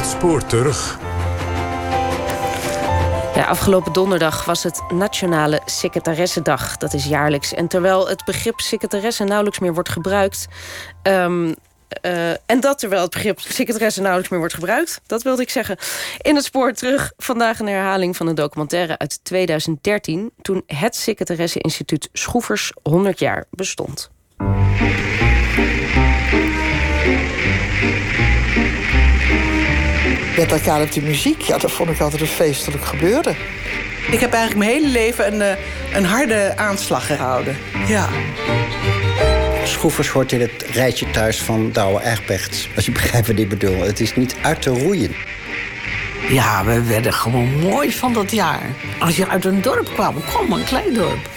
Het spoor terug. Ja, afgelopen donderdag was het Nationale Secretaressendag. Dat is jaarlijks. En terwijl het begrip secretaresse nauwelijks meer wordt gebruikt... Um, uh, en dat terwijl het begrip secretaresse nauwelijks meer wordt gebruikt. Dat wilde ik zeggen. In het spoor terug. Vandaag een herhaling van een documentaire uit 2013... toen het Secretaresse-instituut Schroevers 100 jaar bestond. Met elkaar op de muziek, ja, dat vond ik altijd een feestelijk gebeuren. Ik heb eigenlijk mijn hele leven een, eh, een harde aanslag gehouden. Ja. Schroevers hoort in het rijtje thuis van Douwe Egberts. Als je begrijpt wat ik bedoel. Het is niet uit te roeien. Ja, we werden gewoon mooi van dat jaar. Als je uit een dorp kwam, kom een klein dorp.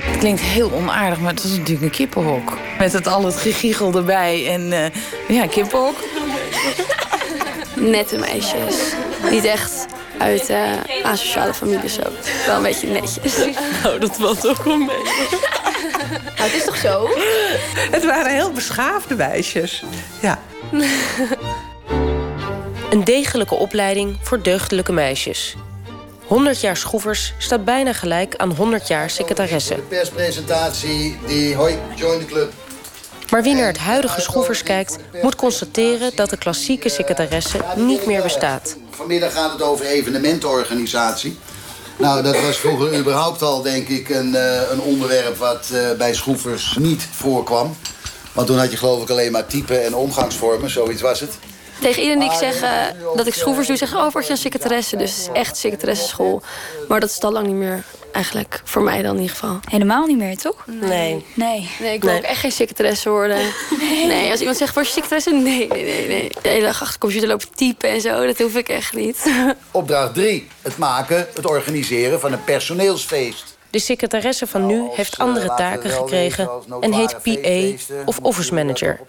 Het klinkt heel onaardig, maar het is natuurlijk een kippenhok. Met het al het gegiegel erbij en uh, ja, kippenhok. Nette meisjes. Niet echt uit uh, asociale families zo. Wel een beetje netjes. Nou, dat valt ook wel mee. Nou, het is toch zo? Het waren heel beschaafde meisjes. Ja. Een degelijke opleiding voor deugdelijke meisjes. 100 jaar schroevers staat bijna gelijk aan 100 jaar secretaresse. De perspresentatie, die hoi, join the club. Maar wie naar het huidige schroevers kijkt, moet constateren dat de klassieke secretaresse niet meer bestaat. Vanmiddag gaat het over evenementenorganisatie. Nou, dat was vroeger überhaupt al, denk ik, een, uh, een onderwerp wat uh, bij schroevers niet voorkwam. Want toen had je geloof ik alleen maar type en omgangsvormen, zoiets was het. Tegen iedereen die ik zeg uh, dat ik schroevers doe, zeg oh, word je een secretaresse. Dus het is echt secretaresseschool. Maar dat is al lang niet meer eigenlijk. Voor mij dan in ieder geval. Helemaal niet meer, toch? Nee. Nee. Nee, ik wil ook echt geen secretaresse worden. Nee. nee. Als iemand zegt, word je secretaresse? Nee, nee, nee, nee. De hele dag achter de computer lopen typen en zo. Dat hoef ik echt niet. Opdracht 3. Het maken, het organiseren van een personeelsfeest. De secretaresse van nu heeft andere taken gekregen en heet PA of office manager.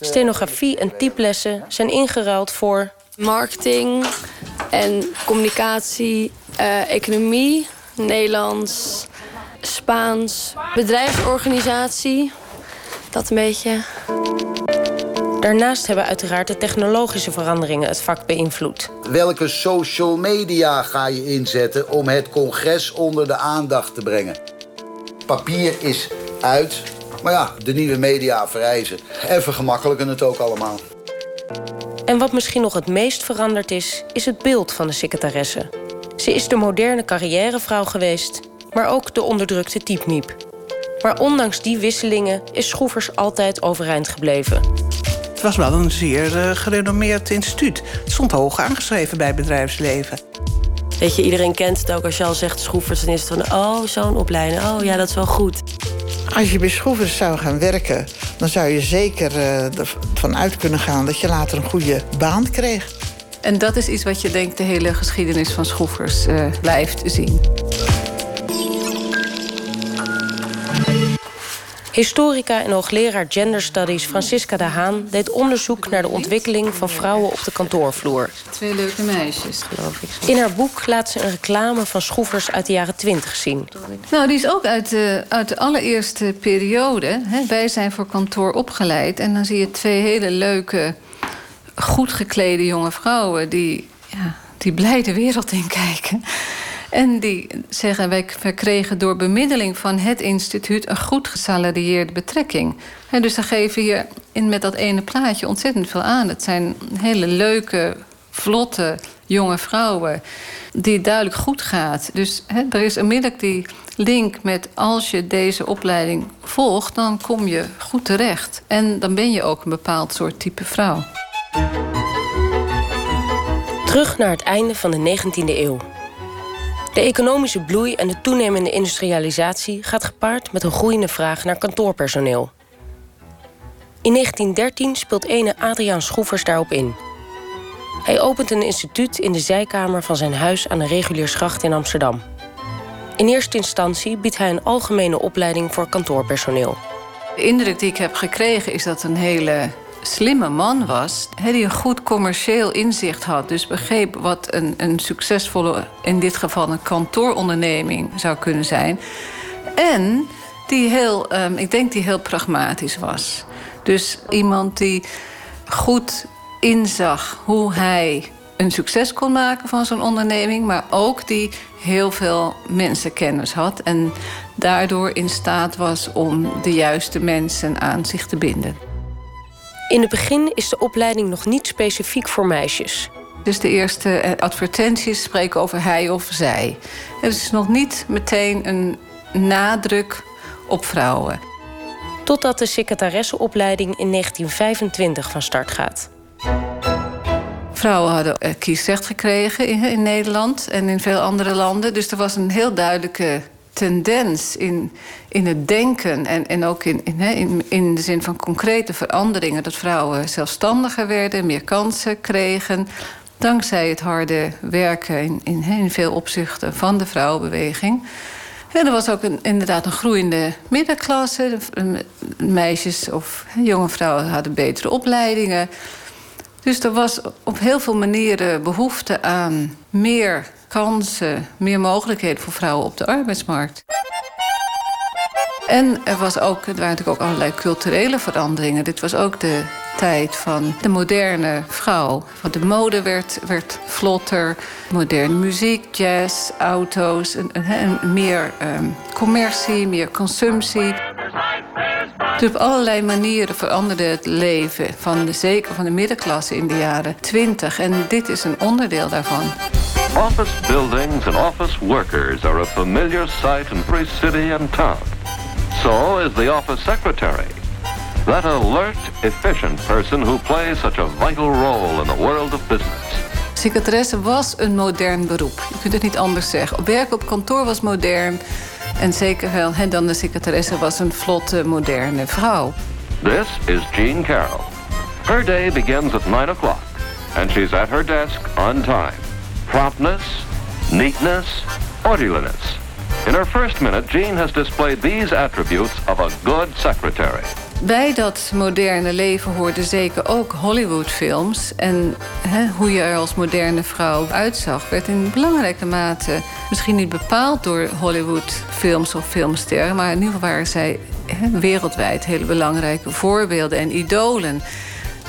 Stenografie en typlessen zijn ingeruild voor... Marketing en communicatie, uh, economie, Nederlands, Spaans, bedrijfsorganisatie. Dat een beetje. Daarnaast hebben uiteraard de technologische veranderingen het vak beïnvloed. Welke social media ga je inzetten om het congres onder de aandacht te brengen? Papier is uit, maar ja, de nieuwe media vereisen. En vergemakkelijken het ook allemaal. En wat misschien nog het meest veranderd is, is het beeld van de secretaresse. Ze is de moderne carrièrevrouw geweest, maar ook de onderdrukte typniep. Maar ondanks die wisselingen is Schroevers altijd overeind gebleven. Het was wel een zeer uh, gerenommeerd instituut. Het stond hoog aangeschreven bij bedrijfsleven. Weet je, iedereen kent het ook. Als je al zegt Schroevers, dan is het van... oh, zo'n opleiding. Oh, ja, dat is wel goed. Als je bij Schroevers zou gaan werken... dan zou je zeker uh, ervan uit kunnen gaan... dat je later een goede baan kreeg. En dat is iets wat je denkt de hele geschiedenis van schroefers uh, blijft zien. Historica en hoogleraar Gender Studies Francisca de Haan deed onderzoek naar de ontwikkeling van vrouwen op de kantoorvloer. Twee leuke meisjes, geloof ik. In haar boek laat ze een reclame van schroefers uit de jaren twintig zien. Nou, die is ook uit de, uit de allereerste periode. Wij zijn voor kantoor opgeleid. En dan zie je twee hele leuke goed geklede jonge vrouwen die, ja, die blij de wereld in kijken. En die zeggen, wij kregen door bemiddeling van het instituut... een goed gesalarieerde betrekking. En dus dan geven hier in, met dat ene plaatje ontzettend veel aan. Het zijn hele leuke, vlotte, jonge vrouwen... die het duidelijk goed gaat. Dus er is onmiddellijk die link met... als je deze opleiding volgt, dan kom je goed terecht. En dan ben je ook een bepaald soort type vrouw. Terug naar het einde van de 19e eeuw. De economische bloei en de toenemende industrialisatie gaat gepaard met een groeiende vraag naar kantoorpersoneel. In 1913 speelt ene Adriaan Schroevers daarop in. Hij opent een instituut in de zijkamer van zijn huis aan de Reguliersgracht in Amsterdam. In eerste instantie biedt hij een algemene opleiding voor kantoorpersoneel. De indruk die ik heb gekregen is dat een hele slimme man was, die een goed commercieel inzicht had. Dus begreep wat een, een succesvolle, in dit geval een kantooronderneming zou kunnen zijn. En die heel, um, ik denk die heel pragmatisch was. Dus iemand die goed inzag hoe hij een succes kon maken van zo'n onderneming, maar ook die heel veel mensenkennis had en daardoor in staat was om de juiste mensen aan zich te binden. In het begin is de opleiding nog niet specifiek voor meisjes. Dus de eerste eh, advertenties spreken over hij of zij. Het is nog niet meteen een nadruk op vrouwen. Totdat de secretaresseopleiding in 1925 van start gaat. Vrouwen hadden eh, kiesrecht gekregen in, in Nederland en in veel andere landen. Dus er was een heel duidelijke tendens in, in het denken en, en ook in, in, in de zin van concrete veranderingen. Dat vrouwen zelfstandiger werden, meer kansen kregen. Dankzij het harde werken in, in, in veel opzichten van de vrouwenbeweging. En er was ook inderdaad een groeiende middenklasse. Meisjes of jonge vrouwen hadden betere opleidingen. Dus er was op heel veel manieren behoefte aan meer kansen, meer mogelijkheden voor vrouwen op de arbeidsmarkt. En er, was ook, er waren natuurlijk ook allerlei culturele veranderingen. Dit was ook de tijd van de moderne vrouw. Want de mode werd, werd vlotter, moderne muziek, jazz, auto's, en, meer um, commercie, meer consumptie. Dus op allerlei manieren veranderde het leven van de, zeker van de middenklasse in de jaren 20. En dit is een onderdeel daarvan. Office buildings and office workers are a familiar sight in every city and town. So is the office secretary. That alert, efficient person who plays such a vital role in the world of business. Secretaresse was een modern beroep. Je kunt het niet anders zeggen. Op werk op kantoor was modern. En zeker wel, en dan de secretaresse was een vlotte, moderne vrouw. This is Jean Carroll. Her day begins at 9 o'clock. And she's at her desk on time. Promptness, neatness, orderliness. In her first minute, Jean has displayed these attributes of a good secretary. Bij dat moderne leven hoorden zeker ook Hollywoodfilms. En hoe je er als moderne vrouw uitzag, werd in belangrijke mate misschien niet bepaald door Hollywoodfilms of filmsterren. Maar in ieder geval waren zij wereldwijd hele belangrijke voorbeelden en idolen.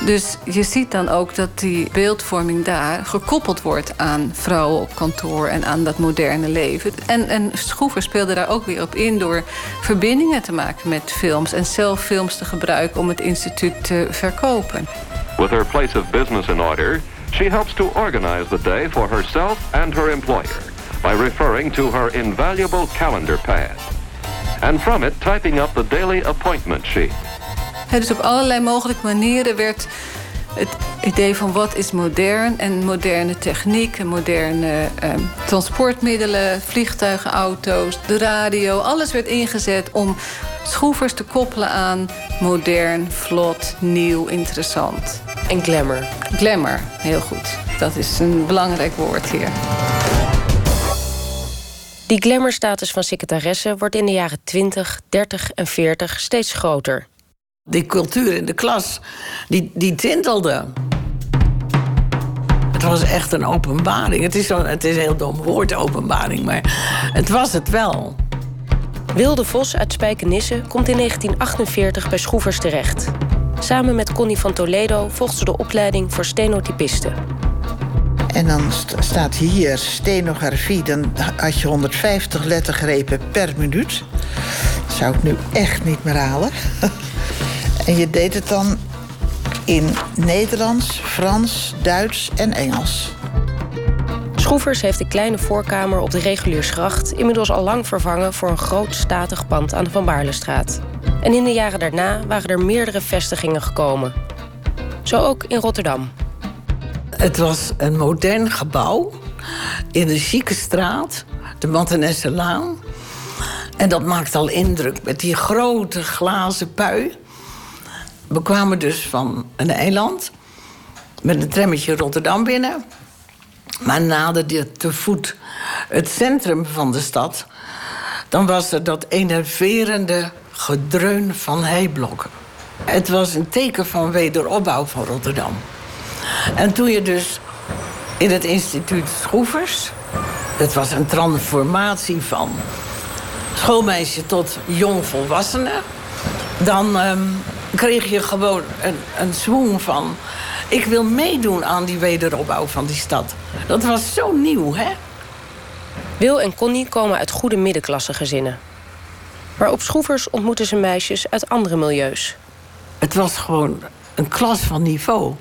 Dus je ziet dan ook dat die beeldvorming daar gekoppeld wordt aan vrouwen op kantoor en aan dat moderne leven. En, en Schroever speelde daar ook weer op in door verbindingen te maken met films en zelf films te gebruiken om het instituut te verkopen. With her place of business in order, she helps to organize the day for herself and her employer by referring to her invaluable calendar pad. And from it typing up the daily appointment sheet dus op allerlei mogelijke manieren werd het idee van wat is modern en moderne techniek en moderne eh, transportmiddelen, vliegtuigen, auto's, de radio, alles werd ingezet om schroevers te koppelen aan modern, vlot, nieuw, interessant. En glamour. Glamour, heel goed. Dat is een belangrijk woord hier. Die glamourstatus van secretaresse wordt in de jaren 20, 30 en 40 steeds groter. Die cultuur in de klas, die, die tintelde. Het was echt een openbaring. Het is, zo, het is een heel dom woord, openbaring, maar het was het wel. Wilde Vos uit Spijkenisse komt in 1948 bij Schroevers terecht. Samen met Connie van Toledo volgt ze de opleiding voor stenotypisten. En dan staat hier stenografie. Dan had je 150 lettergrepen per minuut. Dat zou ik nu echt niet meer halen. En je deed het dan in Nederlands, Frans, Duits en Engels. Schroevers heeft de kleine voorkamer op de Reguliersgracht inmiddels al lang vervangen voor een groot statig pand aan de Van Baarlestraat. En in de jaren daarna waren er meerdere vestigingen gekomen. Zo ook in Rotterdam. Het was een modern gebouw in een chique straat, de Mattenesselaan. En dat maakt al indruk met die grote glazen pui. We kwamen dus van een eiland met een trammetje Rotterdam binnen. Maar naderde te voet het centrum van de stad... dan was er dat enerverende gedreun van heiblokken. Het was een teken van wederopbouw van Rotterdam. En toen je dus in het instituut Schroevers... het was een transformatie van schoolmeisje tot jongvolwassene... dan um, kreeg je gewoon een, een zwoen van Ik wil meedoen aan die wederopbouw van die stad. Dat was zo nieuw, hè? Wil en Connie komen uit goede middenklasse gezinnen. Maar op Schroevers ontmoeten ze meisjes uit andere milieus. Het was gewoon een klas van niveau.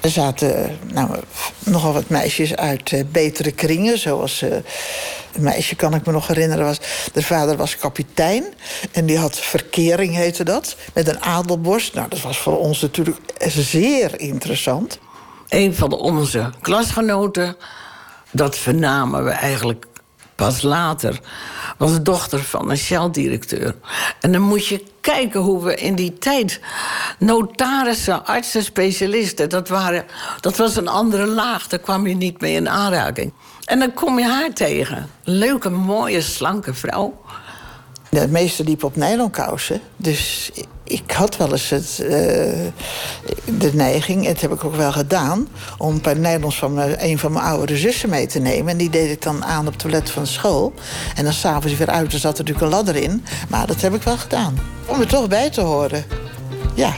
Er zaten nou, nogal wat meisjes uit uh, betere kringen. Zoals uh, een meisje, kan ik me nog herinneren, was... de vader was kapitein en die had verkering, heette dat. Met een adelborst. Nou, dat was voor ons natuurlijk zeer interessant. Een van onze klasgenoten, dat vernamen we eigenlijk pas later, was de dochter van een Shell-directeur. En dan moet je kijken hoe we in die tijd notarissen, artsen, specialisten, dat, waren, dat was een andere laag. Daar kwam je niet mee in aanraking. En dan kom je haar tegen. Leuke, mooie, slanke vrouw. De meeste liepen op nylonkousen. Dus ik had wel eens het, uh, de neiging, en dat heb ik ook wel gedaan... om een paar nylons van een van mijn oudere zussen mee te nemen. En die deed ik dan aan op het toilet van school. En dan s'avonds weer uit, er zat er natuurlijk een ladder in. Maar dat heb ik wel gedaan. Om er toch bij te horen. Ja.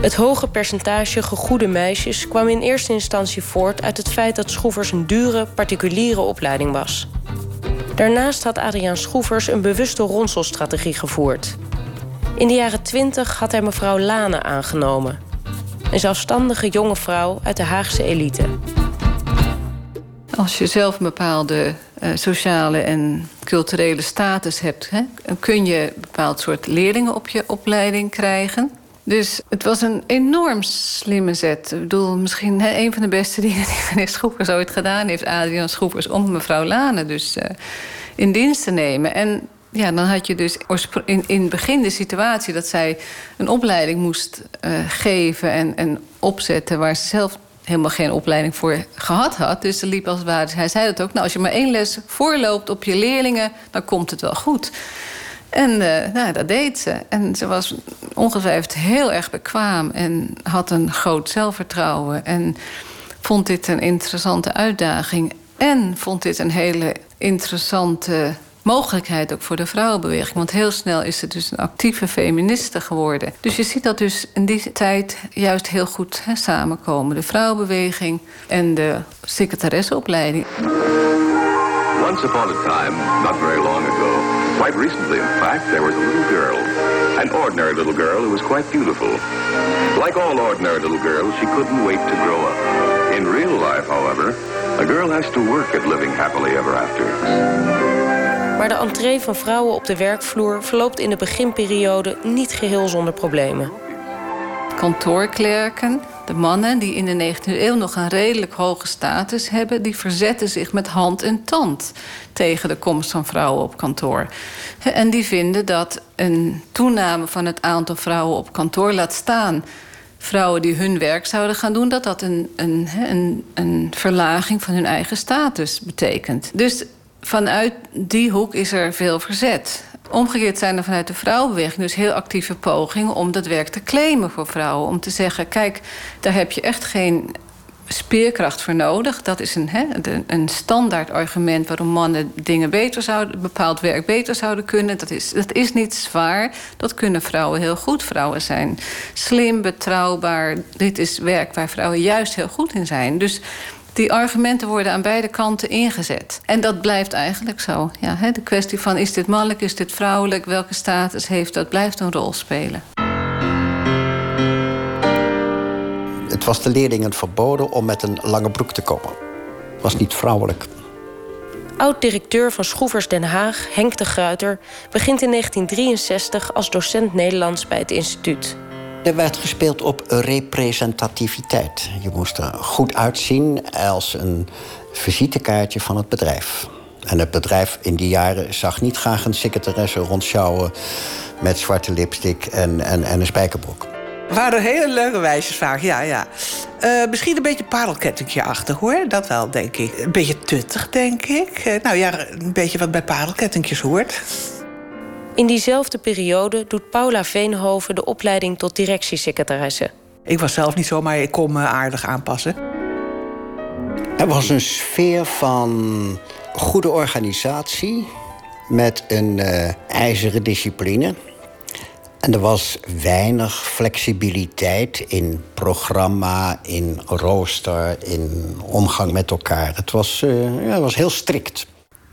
Het hoge percentage gegoede meisjes kwam in eerste instantie voort... uit het feit dat Schroevers een dure, particuliere opleiding was... Daarnaast had Adriaan Schroevers een bewuste ronselstrategie gevoerd. In de jaren twintig had hij mevrouw Lane aangenomen. Een zelfstandige jonge vrouw uit de Haagse elite. Als je zelf een bepaalde uh, sociale en culturele status hebt... Hè, kun je een bepaald soort leerlingen op je opleiding krijgen. Dus het was een enorm slimme zet. Ik bedoel, misschien een van de beste dingen die meneer Schroepers ooit gedaan heeft... Adrian Schroepers, om mevrouw Lane dus uh, in dienst te nemen. En ja, dan had je dus in, in het begin de situatie... dat zij een opleiding moest uh, geven en, en opzetten... waar ze zelf helemaal geen opleiding voor gehad had. Dus ze liep als het ware, hij zei dat ook... nou, als je maar één les voorloopt op je leerlingen, dan komt het wel goed. En uh, nou, dat deed ze. En ze was ongetwijfeld heel erg bekwaam... en had een groot zelfvertrouwen. En vond dit een interessante uitdaging. En vond dit een hele interessante mogelijkheid ook voor de vrouwenbeweging. Want heel snel is ze dus een actieve feministe geworden. Dus je ziet dat dus in die tijd juist heel goed hè, samenkomen. De vrouwenbeweging en de secretaresseopleiding. Once upon a time, not very long ago, quite recently in fact, there was a little girl. An ordinary little girl who was quite beautiful. Like all ordinary little girls, she couldn't wait to grow up. In real life, however, a girl has to work at living happily ever after. Maar de entree van vrouwen op de werkvloer verloopt in de beginperiode niet geheel zonder problemen. Kantoorklerken, de mannen die in de 19e eeuw nog een redelijk hoge status hebben, die verzetten zich met hand en tand tegen de komst van vrouwen op kantoor. En die vinden dat een toename van het aantal vrouwen op kantoor laat staan vrouwen die hun werk zouden gaan doen, dat dat een, een, een, een verlaging van hun eigen status betekent. Dus vanuit die hoek is er veel verzet. Omgekeerd zijn er vanuit de vrouwenbeweging dus heel actieve pogingen om dat werk te claimen voor vrouwen. Om te zeggen: kijk, daar heb je echt geen speerkracht voor nodig. Dat is een, een standaard argument waarom mannen dingen beter zouden, bepaald werk beter zouden kunnen. Dat is, dat is niet zwaar. Dat kunnen vrouwen heel goed. Vrouwen zijn slim, betrouwbaar. Dit is werk waar vrouwen juist heel goed in zijn. Dus die argumenten worden aan beide kanten ingezet. En dat blijft eigenlijk zo. Ja, hè, de kwestie van is dit mannelijk, is dit vrouwelijk, welke status heeft dat, blijft een rol spelen. Het was de leerlingen verboden om met een lange broek te komen. Het was niet vrouwelijk. Oud-directeur van Schroevers Den Haag, Henk de Gruiter, begint in 1963 als docent Nederlands bij het instituut. Er werd gespeeld op representativiteit. Je moest er goed uitzien als een visitekaartje van het bedrijf. En het bedrijf in die jaren zag niet graag een secretaresse rondschouwen met zwarte lipstick en, en, en een spijkerbroek. waren hele leuke vaak, ja, ja. Uh, misschien een beetje parelkettingje achter, hoor. Dat wel, denk ik. Een beetje tuttig, denk ik. Uh, nou ja, een beetje wat bij parelkettingjes hoort. In diezelfde periode doet Paula Veenhoven de opleiding tot directiesecretaresse. Ik was zelf niet zo, maar ik kon me aardig aanpassen. Er was een sfeer van goede organisatie met een uh, ijzeren discipline. En er was weinig flexibiliteit in programma, in rooster, in omgang met elkaar. Het was, uh, ja, het was heel strikt.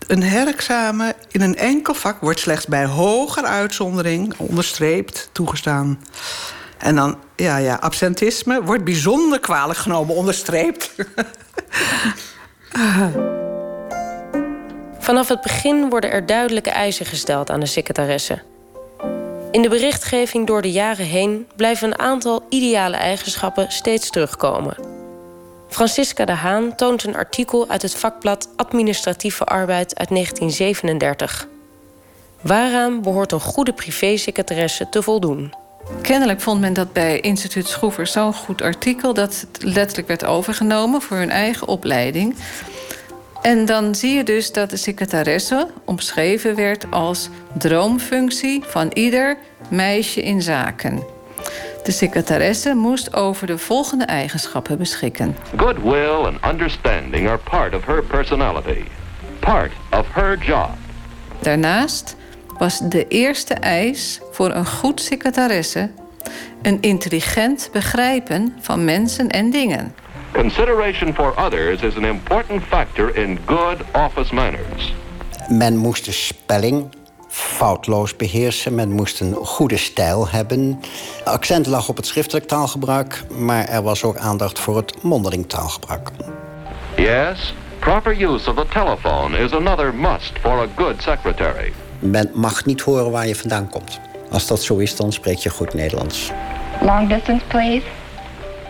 Een herexamen in een enkel vak wordt slechts bij hoger uitzondering onderstreept toegestaan. En dan, ja, ja, absentisme wordt bijzonder kwalijk genomen, onderstreept. Vanaf het begin worden er duidelijke eisen gesteld aan de secretaresse. In de berichtgeving door de jaren heen blijven een aantal ideale eigenschappen steeds terugkomen. Francisca de Haan toont een artikel uit het vakblad Administratieve Arbeid uit 1937. Waaraan behoort een goede privésecretaresse te voldoen? Kennelijk vond men dat bij instituut Schroever zo'n goed artikel dat het letterlijk werd overgenomen voor hun eigen opleiding. En dan zie je dus dat de secretaresse omschreven werd als droomfunctie van ieder meisje in zaken. De secretaresse moest over de volgende eigenschappen beschikken. Goodwill and understanding are part of her personality. Part of her job. Daarnaast was de eerste eis voor een goed secretaresse een intelligent begrijpen van mensen en dingen. Consideration for others is an important factor in good office manners. Men moest de spelling foutloos beheersen. Men moest een goede stijl hebben. Accent lag op het schriftelijk taalgebruik, maar er was ook aandacht voor het mondeling taalgebruik. Yes, proper use of the telephone is another must for a good secretary. Men mag niet horen waar je vandaan komt. Als dat zo is, dan spreek je goed Nederlands. Long distance, please.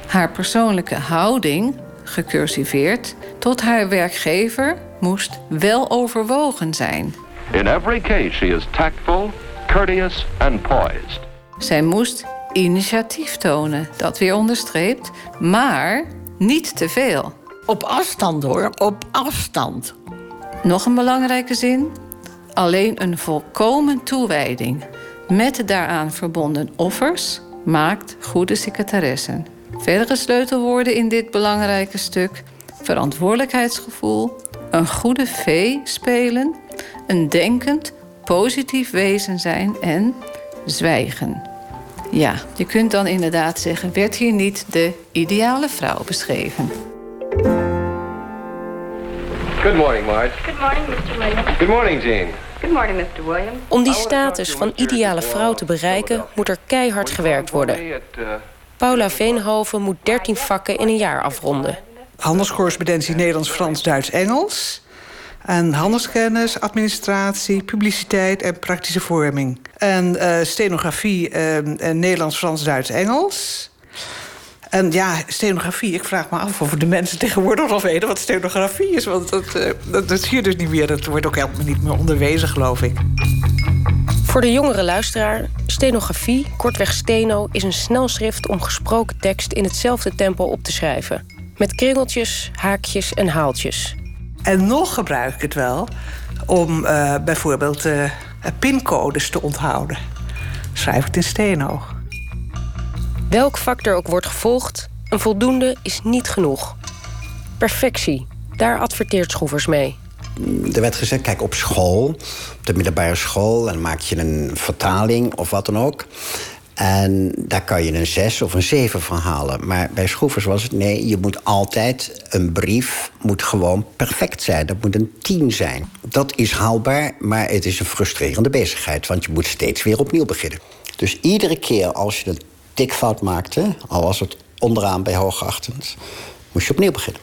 Haar persoonlijke houding, gecursiveerd, tot haar werkgever moest wel overwogen zijn. In every case she is tactful, courteous and poised. Zij moest initiatief tonen, dat weer onderstreept, maar niet te veel. Op afstand hoor, op afstand. Nog een belangrijke zin. Alleen een volkomen toewijding met daaraan verbonden offers maakt goede secretaressen. Verdere sleutelwoorden in dit belangrijke stuk: verantwoordelijkheidsgevoel, een goede vee spelen, een denkend, positief wezen zijn en zwijgen. Ja, je kunt dan inderdaad zeggen: werd hier niet de ideale vrouw beschreven? Good morning, Marge. Good morning, Mr. Williams. Good morning, Jean. Good morning, Mr. Williams. Om die status van ideale vrouw te bereiken, moet er keihard gewerkt worden. Paula Veenhoven moet 13 vakken in een jaar afronden. Handelscorrespondentie Nederlands, Frans, Duits, Engels. En handelskennis, administratie, publiciteit en praktische vorming. En uh, stenografie, uh, Nederlands, Frans, Duits, Engels. En ja, stenografie, ik vraag me af of de mensen tegenwoordig nog weten wat stenografie is. Want dat, uh, dat, dat zie je dus niet meer. Dat wordt ook helemaal niet meer onderwezen, geloof ik. Voor de jongere luisteraar, stenografie, kortweg steno, is een snelschrift om gesproken tekst in hetzelfde tempo op te schrijven. Met kringeltjes, haakjes en haaltjes. En nog gebruik ik het wel om uh, bijvoorbeeld uh, pincodes te onthouden. Schrijf ik het in steno. Welk vak er ook wordt gevolgd, een voldoende is niet genoeg. Perfectie, daar adverteert Schroevers mee. Er werd gezegd, kijk, op school, op de middelbare school... dan maak je een vertaling of wat dan ook. En daar kan je een zes of een zeven van halen. Maar bij Schroevers was het, nee, je moet altijd... een brief moet gewoon perfect zijn. Dat moet een tien zijn. Dat is haalbaar, maar het is een frustrerende bezigheid... want je moet steeds weer opnieuw beginnen. Dus iedere keer als je een tikfout maakte... al was het onderaan bij hoogachtend, moest je opnieuw beginnen.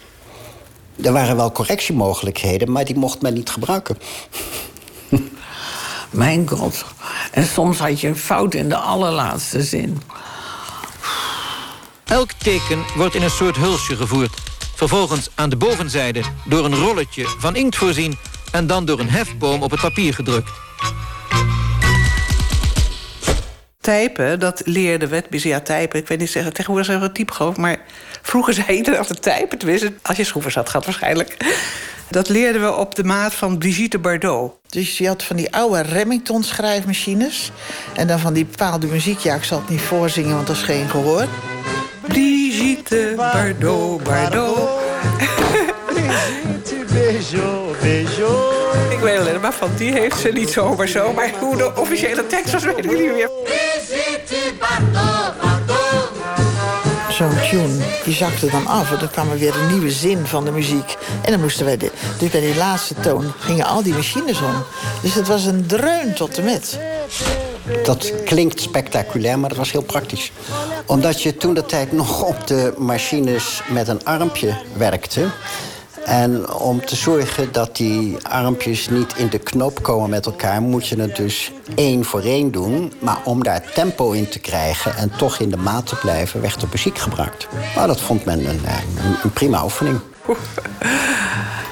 Er waren wel correctiemogelijkheden, maar die mocht men niet gebruiken. Mijn god. En soms had je een fout in de allerlaatste zin. Elk teken wordt in een soort hulsje gevoerd. Vervolgens aan de bovenzijde door een rolletje van inkt voorzien... en dan door een hefboom op het papier gedrukt. Typen, dat leerde we. Ja, typen, ik weet niet zeggen, tegenwoordig zeggen we type geloof maar vroeger zei iedereen altijd typen. Tenminste, als je schroevers had gehad waarschijnlijk. Dat leerden we op de maat van Brigitte Bardot. Dus je had van die oude Remington-schrijfmachines. En dan van die bepaalde muziek. Ja, ik zal het niet voorzingen, want dat is geen gehoor. Brigitte Bardot, Bardot. Brigitte, beijo, beijo. Ik weet alleen maar van die heeft ze niet zomaar zo. Maar hoe de officiële tekst was, weet ik niet meer. Zo'n tune, die zakte dan af. En dan kwam er weer een nieuwe zin van de muziek. En dan moesten wij... De, dus bij die laatste toon gingen al die machines om. Dus het was een dreun tot de met. Dat klinkt spectaculair, maar dat was heel praktisch. Omdat je toen de tijd nog op de machines met een armpje werkte. En om te zorgen dat die armpjes niet in de knoop komen met elkaar... moet je het dus één voor één doen. Maar om daar tempo in te krijgen en toch in de maat te blijven... werd er muziek gebruikt. Maar dat vond men een, eh, een, een prima oefening.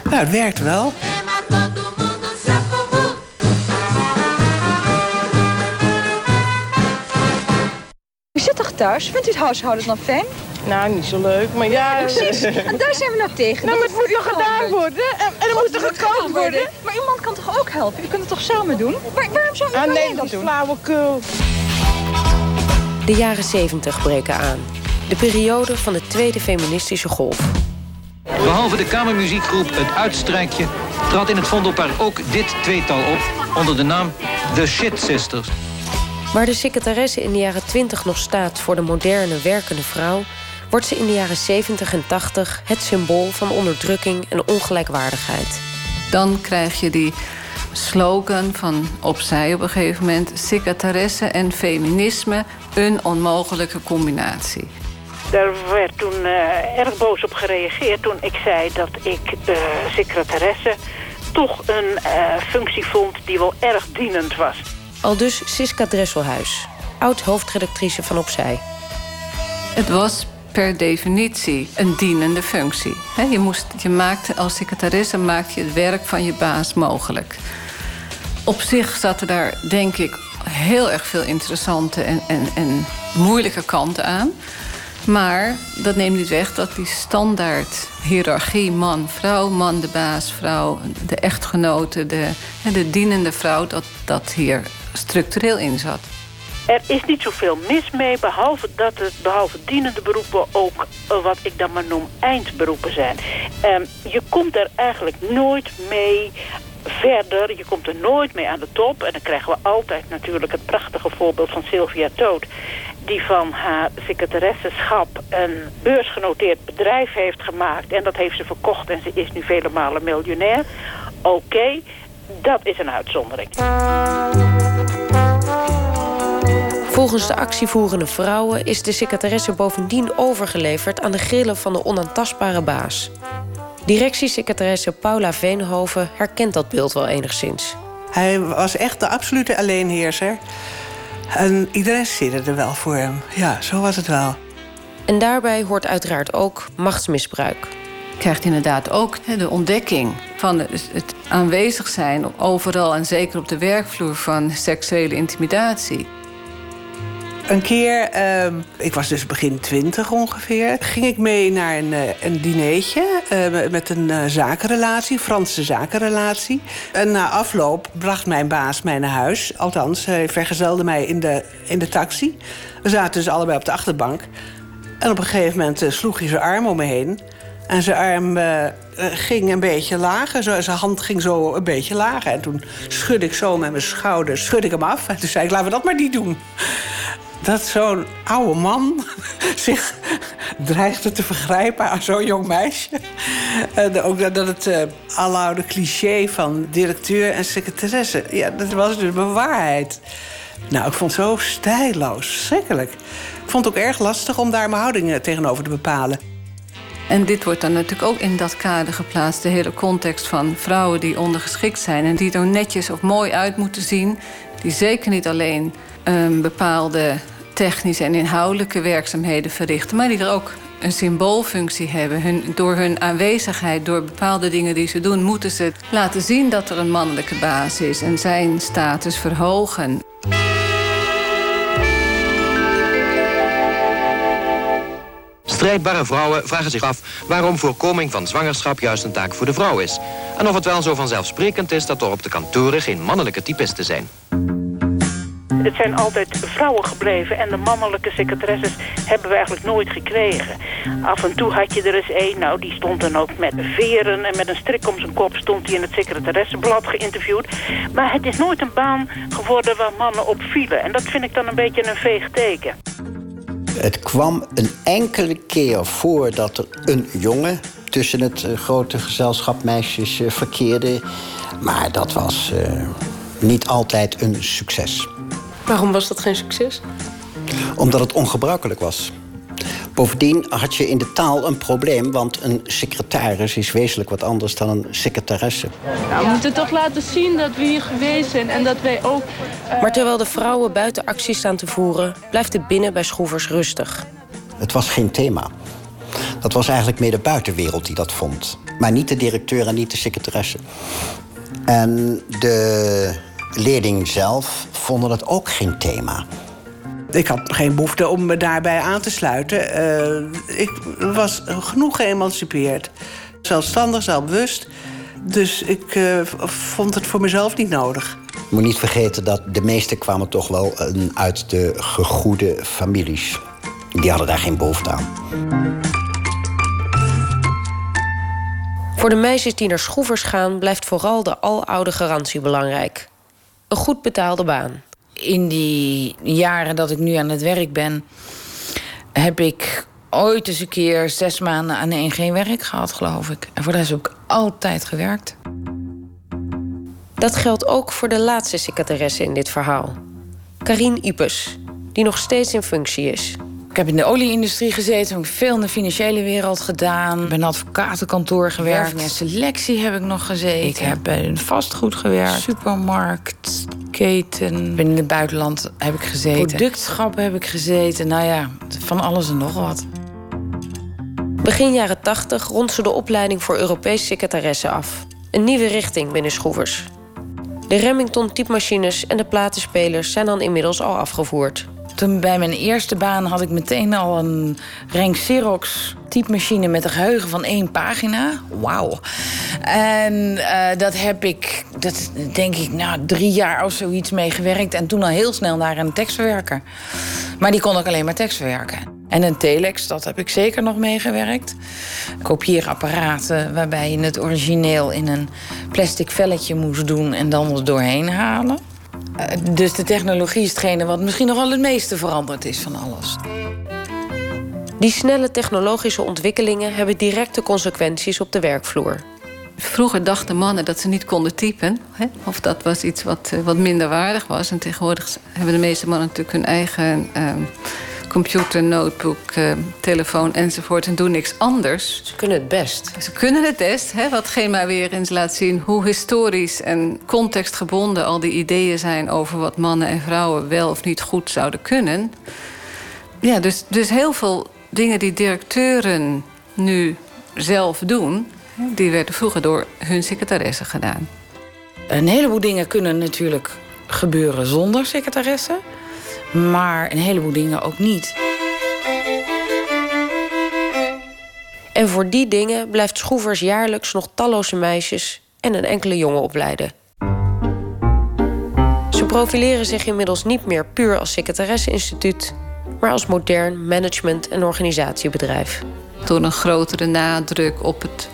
Nou, het werkt wel. U zit toch thuis? Vindt u het huishouden nog fijn? Nou, niet zo leuk, maar ja... Precies, en daar zijn we nou tegen. Nou, maar nog gedaan worden. En, en er moet er gekookt worden. Maar uw man kan toch ook helpen? U kunt het toch samen doen? Waar, waarom zou u Ah, nee, dat is doen? flauwekul. De jaren 70 breken aan. De periode van de tweede feministische golf. Behalve de kamermuziekgroep Het Uitstrijkje... trad in het Vondelpark ook dit tweetal op... onder de naam The Shit Sisters. Waar de secretaresse in de jaren 20 nog staat voor de moderne werkende vrouw, wordt ze in de jaren 70 en 80 het symbool van onderdrukking en ongelijkwaardigheid. Dan krijg je die slogan van opzij op een gegeven moment... secretaresse en feminisme, een onmogelijke combinatie. Daar werd toen eh, erg boos op gereageerd toen ik zei dat ik eh secretaresse toch een eh, functie vond die wel erg dienend was. Al dus Siska Dresselhuis, oud-hoofdredactrice van Opzij. Het was per definitie een dienende functie. Je, moest, als secretaresse maakte je het werk van je baas mogelijk. Op zich zaten daar, denk ik, heel erg veel interessante en, en, en moeilijke kanten aan. Maar dat neemt niet weg dat die standaard hiërarchie man-vrouw, man de baas, vrouw, de echtgenote, de, de dienende vrouw, dat dat hier structureel in zat. Er is niet zoveel mis mee, behalve dat het behalve dienende beroepen ook eh, wat ik dan maar noem eindberoepen zijn. Ehm, je komt er eigenlijk nooit mee verder, je komt er nooit mee aan de top. En dan krijgen we altijd natuurlijk het prachtige voorbeeld van Sylvia Toot die van haar secretaressenschap een beursgenoteerd bedrijf heeft gemaakt. En dat heeft ze verkocht en ze is nu vele malen miljonair. Oké, dat is een uitzondering. Volgens de actievoerende vrouwen is de secretaresse bovendien overgeleverd aan de grillen van de onaantastbare baas. Directiesecretaresse Paula Veenhoven herkent dat beeld wel enigszins. Hij was echt de absolute alleenheerser. En iedereen zit er wel voor hem. Ja, zo was het wel. En daarbij hoort uiteraard ook machtsmisbruik. Je krijgt inderdaad ook hè, de ontdekking van het aanwezig zijn overal en zeker op de werkvloer van seksuele intimidatie. Een keer, ehm, ik was dus begin twintig ongeveer, ging ik mee naar een, eh, een dineetje eh, met een eh, zakenrelatie, Franse zakenrelatie. En na afloop bracht mijn baas mij naar huis. Althans, hij vergezelde mij in de, in de taxi. We zaten dus allebei op de achterbank. En op een gegeven moment sloeg hij zijn arm om me heen. En zijn arm ging een beetje lager. Zo, zijn hand ging zo een beetje lager. En toen schudde ik zo met mijn schouders schudde ik hem af. En toen zei ik, laten we dat maar niet doen. Dat zo'n oude man zich dreigde te vergrijpen aan zo'n jong meisje. En ook dat het eh aloude cliché van directeur en secretaresse... ja, dat was dus mijn waarheid. Nou, ik vond het zo stijlloos, verschrikkelijk. Ik vond het ook erg lastig om daar mijn houding eh, tegenover te bepalen. En dit wordt dan natuurlijk ook in dat kader geplaatst. De hele context van vrouwen die ondergeschikt zijn... en die er netjes of mooi uit moeten zien. Die zeker niet alleen een bepaalde technische en inhoudelijke werkzaamheden verrichten... maar die er ook een symboolfunctie hebben. Hun, door hun aanwezigheid, door bepaalde dingen die ze doen... moeten ze laten zien dat er een mannelijke baas is... en zijn status verhogen. Strijdbare vrouwen vragen zich af waarom voorkoming van zwangerschap juist een taak voor de vrouw is. En of het wel zo vanzelfsprekend is dat er op de kantoren geen mannelijke typisten zijn. Het zijn altijd vrouwen gebleven en de mannelijke secretaresses hebben we eigenlijk nooit gekregen. Af en toe had je er eens één, nou die stond dan ook met veren en met een strik om zijn kop stond hij in het secretaressenblad geïnterviewd. Maar het is nooit een baan geworden waar mannen op vielen en dat vind ik dan een beetje een veeg teken. Het kwam een enkele keer voor dat er een jongen tussen het eh, grote gezelschap meisjes eh, verkeerde. Maar dat was eh, niet altijd een succes. Waarom was dat geen succes? Omdat het ongebruikelijk was. Bovendien had je in de taal een probleem, want een secretaris is wezenlijk wat anders dan een secretaresse. Nou, we moeten toch laten zien dat we hier geweest zijn en dat wij ook... Maar terwijl de vrouwen buiten actie staan te voeren, blijft het binnen bij schroevers rustig. Het was geen thema. Dat was eigenlijk meer de buitenwereld die dat vond. Maar niet de directeur en niet de secretaresse. En de leerling zelf vonden het ook geen thema. Ik had geen behoefte om me daarbij aan te sluiten. Eh, ik was genoeg geëmancipeerd. Zelfstandig, zelfbewust. Dus ik eh, vond het voor mezelf niet nodig. Je moet niet vergeten dat de meesten kwamen toch wel eh, uit de gegoede families. Die hadden daar geen behoefte aan. Voor de meisjes die naar schroevers gaan, blijft vooral de aloude garantie belangrijk. Een goed betaalde baan. In die jaren dat ik nu aan het werk ben, heb ik ooit eens een keer zes maanden aan één geen werk gehad, geloof ik. En voor de rest heb ik altijd gewerkt. Dat geldt ook voor de laatste secretaresse in dit verhaal. Karine Ipes, die nog steeds in functie is. Ik heb in de olieindustrie gezeten, heb ik veel in de financiële wereld gedaan. Ik ben in een advocatenkantoor gewerkt. Werving en selectie heb ik nog gezeten. Ik heb bij een vastgoed gewerkt. Supermarkt, keten. Ben in het buitenland heb ik gezeten. Productschappen heb ik gezeten. Nou ja, van alles en nog wat. Begin jaren 80 rond ze de opleiding voor Europees secretaresse af. Een nieuwe richting binnen Schroevers. De Remington typemachines en de platenspelers zijn dan inmiddels al afgevoerd. Bij mijn eerste baan had ik meteen al een Renk Xerox typemachine met een geheugen van één pagina. Wauw. En uh, dat heb ik, dat denk ik, nou, drie jaar of zoiets mee gewerkt. En toen al heel snel naar een tekstverwerker. Maar die kon ook alleen maar tekstverwerken. En een telex, dat heb ik zeker nog meegewerkt. Kopieerapparaten waarbij je het origineel in een plastic velletje moest doen en dan er doorheen halen. Uh, dus de technologie is hetgene wat misschien nog wel het meeste veranderd is van alles. Die snelle technologische ontwikkelingen hebben directe consequenties op de werkvloer. Vroeger dachten mannen dat ze niet konden typen. Hè? Of dat was iets wat, uh, wat minder waardig was. En tegenwoordig hebben de meeste mannen natuurlijk hun eigen uh, computer, notebook, uh, telefoon enzovoort. En doen niks anders. Ze kunnen het best. Ze kunnen het best. Hè? Wat Gema weer eens laat zien hoe historisch en contextgebonden al die ideeën zijn over wat mannen en vrouwen wel of niet goed zouden kunnen. Ja, dus, dus heel veel dingen die directeuren nu zelf doen, die werden vroeger door hun secretaresse gedaan. Een heleboel dingen kunnen natuurlijk gebeuren zonder secretaresse, maar een heleboel dingen ook niet. En voor die dingen blijft Schroevers jaarlijks nog talloze meisjes en een enkele jongen opleiden. Ze profileren zich inmiddels niet meer puur als secretaresse-instituut, maar als modern management- en organisatiebedrijf. Door een grotere nadruk op het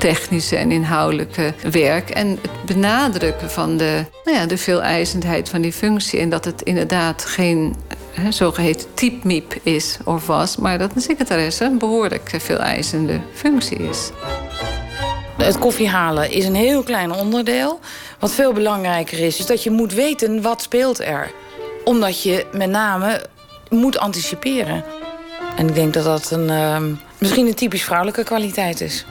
technische en inhoudelijke werk. En het benadrukken van de, nou ja, de veeleisendheid van die functie. En dat het inderdaad geen hè, zogeheten typmiep is of was, maar dat een secretaresse een behoorlijk veeleisende functie is. Het koffie halen is een heel klein onderdeel. Wat veel belangrijker is, is dat je moet weten wat speelt er. Omdat je met name moet anticiperen. En ik denk dat dat een, uh, misschien een typisch vrouwelijke kwaliteit is.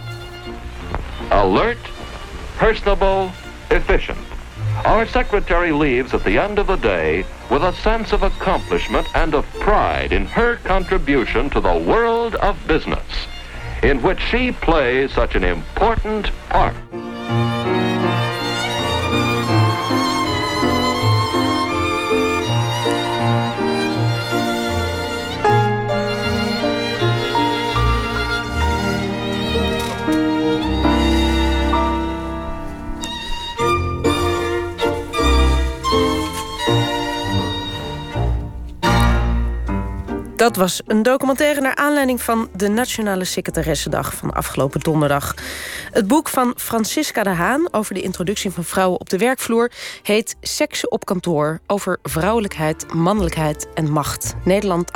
Alert, personable, efficient. Our secretary leaves at the end of the day with a sense of accomplishment and of pride in her contribution to the world of business, in which she plays such an important part. Dat was een documentaire naar aanleiding van de Nationale Secretaressendag van afgelopen donderdag. Het boek van Francisca de Haan over de introductie van vrouwen op de werkvloer heet Seksen op kantoor over vrouwelijkheid, mannelijkheid en macht. Nederland 1860-1940.